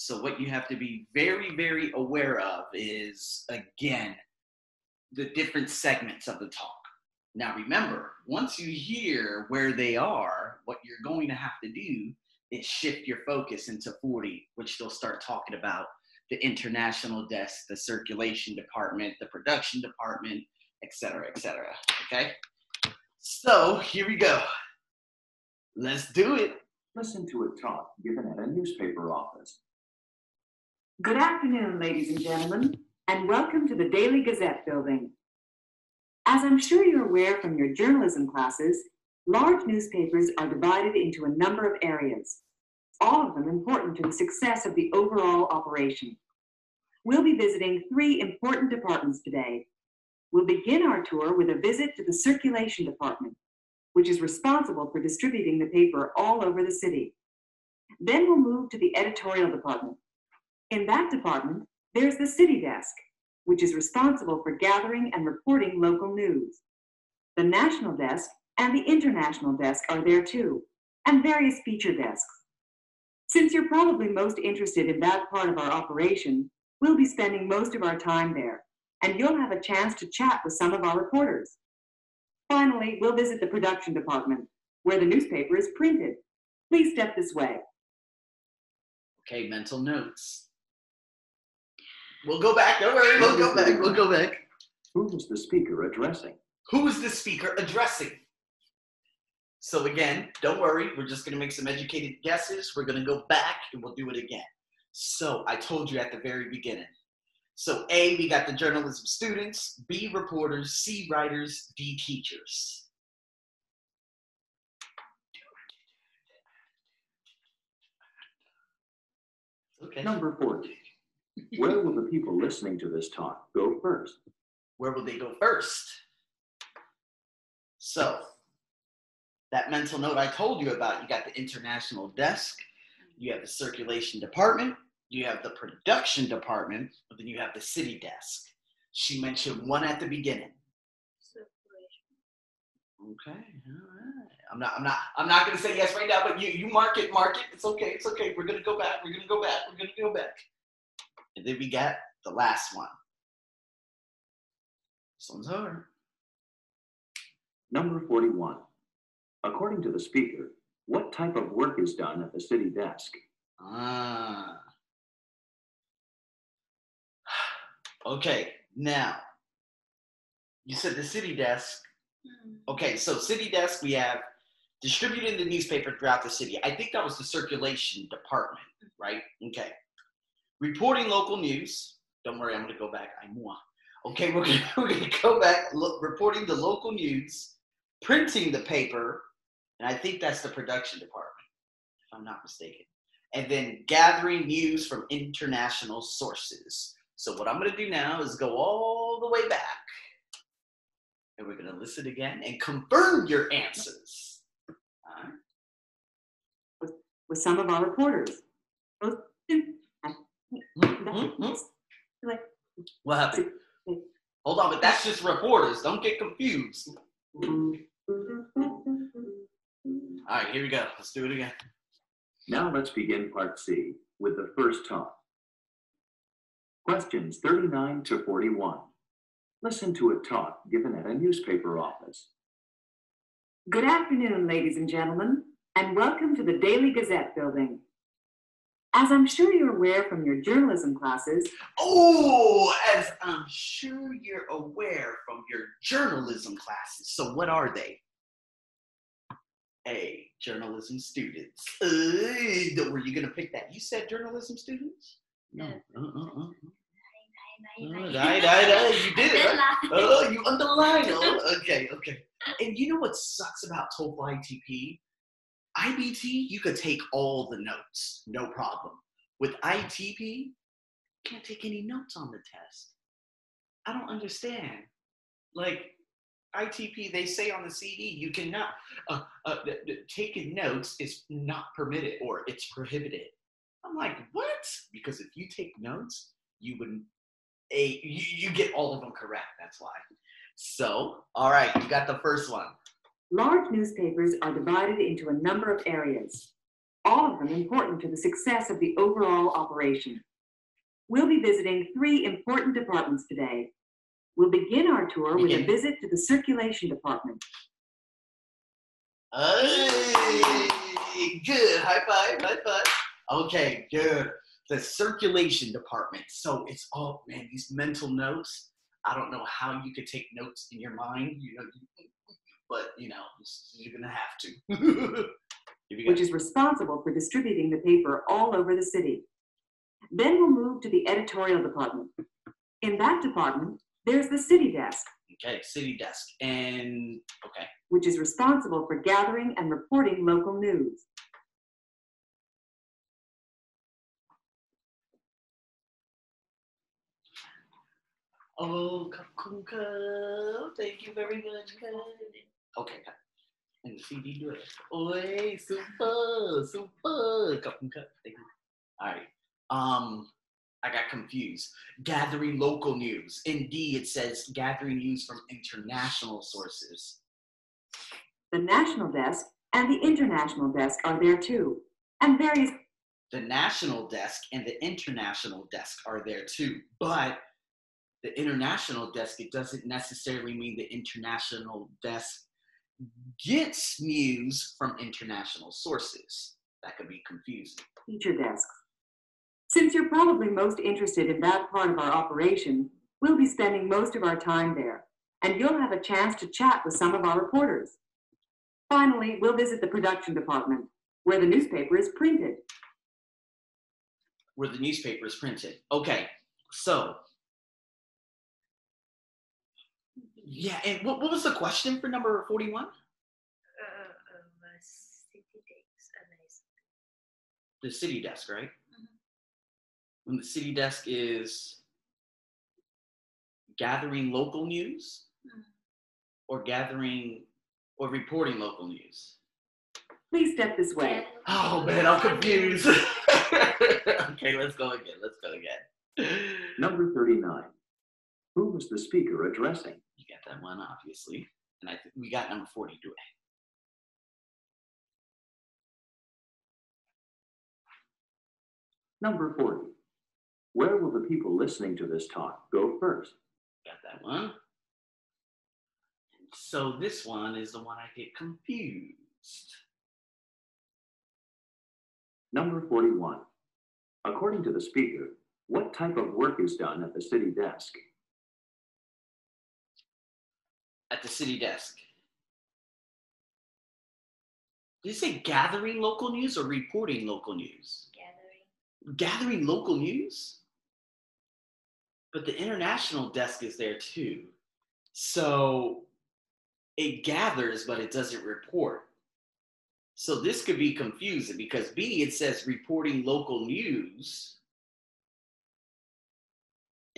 So, what you have to be very, very aware of is again, the different segments of the talk. Now, remember, once you hear where they are, what you're going to have to do is shift your focus into 40, which they'll start talking about the international desk, the circulation department, the production department, et cetera, et cetera. Okay? So here we go. Let's do it. Listen to a talk given at a newspaper office. Good afternoon, ladies and gentlemen, and welcome to the Daily Gazette building. As I'm sure you're aware from your journalism classes, large newspapers are divided into a number of areas, all of them important to the success of the overall operation. We'll be visiting three important departments today. We'll begin our tour with a visit to the circulation department, which is responsible for distributing the paper all over the city. Then we'll move to the editorial department. In that department, there's the city desk, which is responsible for gathering and reporting local news. The national desk and the international desk are there too, and various feature desks. Since you're probably most interested in that part of our operation, we'll be spending most of our time there, and you'll have a chance to chat with some of our reporters. Finally, we'll visit the production department, where the newspaper is printed. Please step this way. Okay, mental notes. We'll go back. Don't worry. We'll go back. We'll go back. Who was the speaker addressing? Who is the speaker addressing? So again, don't worry. We're just going to make some educated guesses. We're going to go back and we'll do it again. So I told you at the very beginning. So A, we got the journalism students. B, reporters. C, writers. D, teachers. Okay. Number 14. Where will the people listening to this talk go first? Where will they go first? So, that mental note I told you about, you got the international desk, you have the circulation department, you have the production department, but then you have the city desk. She mentioned one at the beginning. Okay, all right. I'm not, I'm not, I'm not gonna say yes right now, but you, you mark it, mark it. It's okay, it's okay. We're gonna go back. We're gonna go back. We're gonna go back. And then we got the last one. This one's hard. Number 41. According to the speaker, what type of work is done at the city desk? Ah. Okay, now you said the city desk. Okay, so city desk, we have distributing the newspaper throughout the city. I think that was the circulation department, right? Okay. Reporting local news. Don't worry, I'm going to go back. I'm moi. Okay, we're going we're to go back, look, reporting the local news, printing the paper, and I think that's the production department, if I'm not mistaken. And then gathering news from international sources. So what I'm going to do now is go all the way back. And we're going to listen again and confirm your answers. With, with some of our reporters. Both- Mhm. Like, What happened? Hold on, but that's just reporters. Don't get confused. All right, here we go. Let's do it again. Now let's begin part C with the first talk. Questions 39 to 41. Listen to a talk given at a newspaper office. Good afternoon, ladies and gentlemen, and welcome to the Daily Gazette building. As I'm sure you're aware from your journalism classes, Oh, as I'm sure you're aware from your journalism classes. So, what are they? A, journalism students. Uh, were you going to pick that? You said journalism students? No. Uh, uh, uh. Uh, right, right, right. You did it, right? Oh, you underline. Oh, okay, okay. And you know what sucks about TOEFL ITP? IBT, you could take all the notes, no problem. With ITP, can't take any notes on the test. I don't understand. Like ITP, they say on the CD, you cannot uh, uh, taking notes is not permitted or it's prohibited. I'm like, what? Because if you take notes, you would a you, you get all of them correct. That's why. So, all right, you got the first one. Large newspapers are divided into a number of areas, all of them important to the success of the overall operation. We'll be visiting three important departments today. We'll begin our tour with a visit to the circulation department. Hey, good. High five, high five. Okay, good. The circulation department. So it's all man, these mental notes. I don't know how you could take notes in your mind, you know, you know, you're gonna have to. We go. which is responsible for distributing the paper all over the city. Then we'll move to the editorial department. In that department, there's the city desk, Okay, city desk. And okay. which is responsible for gathering and reporting local news. Oh, Kakunka, thank you very much. Okay, cut. And the CD do it. Oi, super, super, Kakunka. Thank you. All right. Um, I got confused. Gathering local news. Indeed, it says gathering news from international sources. The national desk and the international desk are there too, and various The national desk and the international desk are there too, but the international desk, it doesn't necessarily mean the international desk gets news from international sources. That could be confusing. feature desks. Since you're probably most interested in that part of our operation, we'll be spending most of our time there, and you'll have a chance to chat with some of our reporters. Finally, we'll visit the production department, where the newspaper is printed. Where the newspaper is printed. Okay, so. Yeah, and what, what was the question for number 41? uh, um, city days amazing. The city desk, right? Mhm. And the city desk is gathering local news Mhm. or gathering or reporting local news. Please step this way. Oh man, I'm confused. okay, let's go again. Let's go again. Number 39. Who was the speaker addressing? You got that one, obviously. And I think we got number 40 to it. Number 40. Where will the people listening to this talk go first? Got that one. So this one is the one I get confused. Number 41. According to the speaker, what type of work is done at the city desk? At the city desk. Did you say gathering local news or reporting local news? Gathering. Gathering local news? But the international desk is there too. So it gathers, but it doesn't report. So this could be confusing because B, it says reporting local news.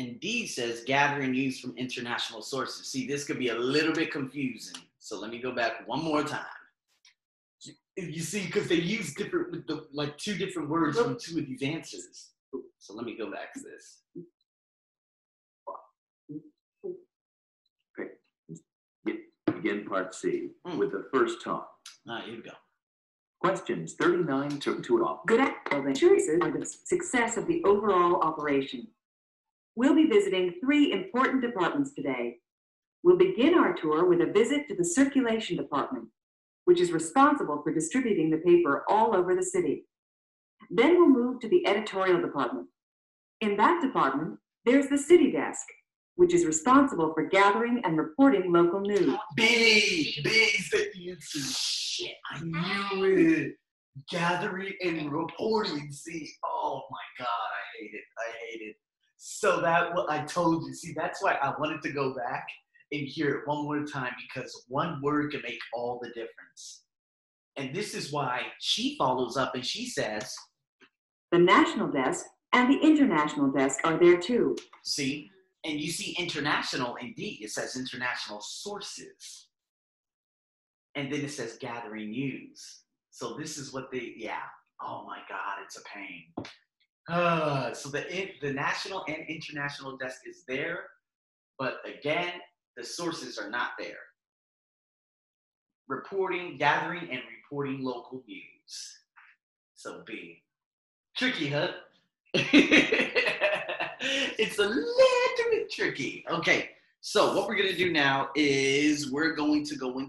And D says gathering news from international sources. See, this could be a little bit confusing. So let me go back one more time. You- see, because they use different, the, like two different words from two of these answers. So let me go back to this. Okay. Begin part C Mm. with the first talk. All right, here we go. Questions 39 to, to all. Good. Choices are the success of the overall operation. We'll be visiting three important departments today. We'll begin our tour with a visit to the circulation department, which is responsible for distributing the paper all over the city. Then we'll move to the editorial department. In that department, there's the city desk, which is responsible for gathering and reporting local news. B, B's the answer. Shit, I knew it. Gathering and reporting. See, oh my God, I hate it. I hate it. So that what I told you. See, that's why I wanted to go back and hear it one more time because one word can make all the difference. And this is why she follows up and she says, The national desk and the international desk are there too. see, and you see international indeed, it says international sources. And then it says gathering news. So this is what they, yeah. Oh my God, it's a pain. Uh, so the the national and international desk is there, but again, the sources are not there. Reporting, gathering, and reporting local news. So B. Tricky, huh? it's a little bit tricky. Okay, so what we're gonna do now is we're going to go into